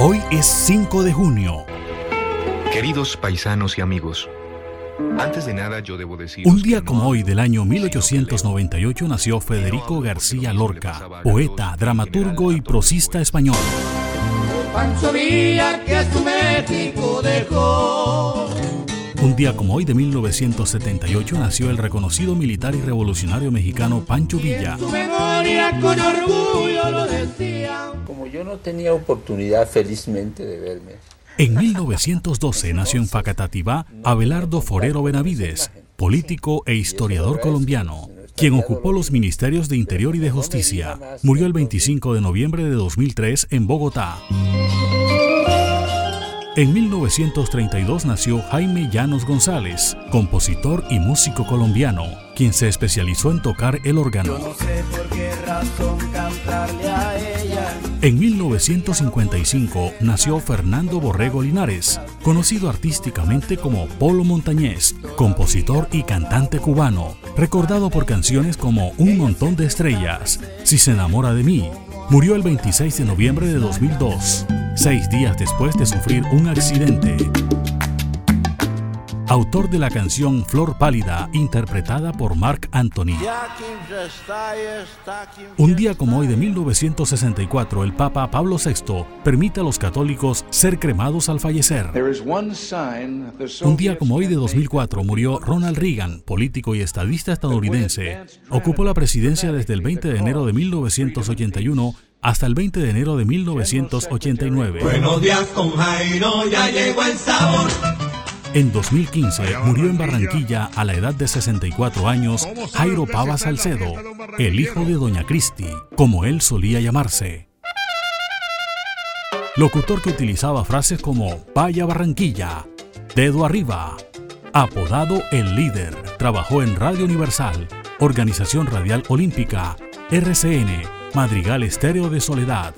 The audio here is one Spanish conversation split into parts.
Hoy es 5 de junio. Queridos paisanos y amigos, antes de nada yo debo decir... Un día como hoy del año 1898 nació Federico García Lorca, poeta, dramaturgo y prosista español. Pancho Villa que su México dejó. Un día como hoy de 1978 nació el reconocido militar y revolucionario mexicano Pancho Villa. Su memoria con orgullo lo yo no tenía oportunidad felizmente de verme, En 1912 nació en Facatativá Abelardo Forero Benavides, político e historiador colombiano, quien ocupó los ministerios de Interior y de Justicia. Murió el 25 de noviembre de 2003 en Bogotá. En 1932 nació Jaime Llanos González, compositor y músico colombiano, quien se especializó en tocar el órgano. No sé por qué razón cantarle a ella. En 1955 nació Fernando Borrego Linares, conocido artísticamente como Polo Montañés, compositor y cantante cubano, recordado por canciones como Un montón de estrellas, Si se enamora de mí. Murió el 26 de noviembre de 2002, seis días después de sufrir un accidente. Autor de la canción Flor Pálida, interpretada por Marc Anthony. Un día como hoy de 1964, el Papa Pablo VI permite a los católicos ser cremados al fallecer. Un día como hoy de 2004 murió Ronald Reagan, político y estadista estadounidense. Ocupó la presidencia desde el 20 de enero de 1981 hasta el 20 de enero de 1989. Buenos días con Jairo, ya llegó el sabor. En 2015 murió en Barranquilla a la edad de 64 años Jairo Pava Salcedo, el hijo de Doña Cristi, como él solía llamarse. Locutor que utilizaba frases como Vaya Barranquilla, Dedo arriba, apodado El Líder, trabajó en Radio Universal, Organización Radial Olímpica, RCN, Madrigal Estéreo de Soledad.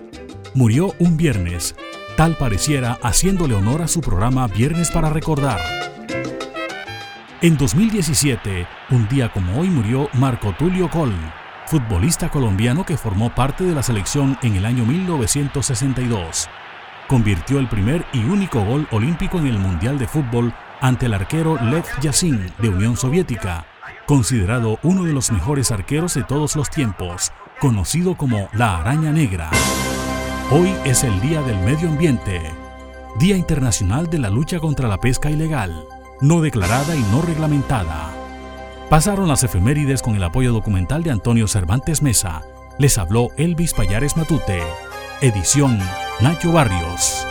Murió un viernes, tal pareciera haciéndole honor a su programa Viernes para Recordar. En 2017, un día como hoy murió Marco Tulio Col, futbolista colombiano que formó parte de la selección en el año 1962. Convirtió el primer y único gol olímpico en el Mundial de Fútbol ante el arquero Lev Yashin de Unión Soviética, considerado uno de los mejores arqueros de todos los tiempos, conocido como la Araña Negra. Hoy es el Día del Medio Ambiente, Día Internacional de la Lucha contra la Pesca Ilegal, no declarada y no reglamentada. Pasaron las efemérides con el apoyo documental de Antonio Cervantes Mesa. Les habló Elvis Payares Matute. Edición Nacho Barrios.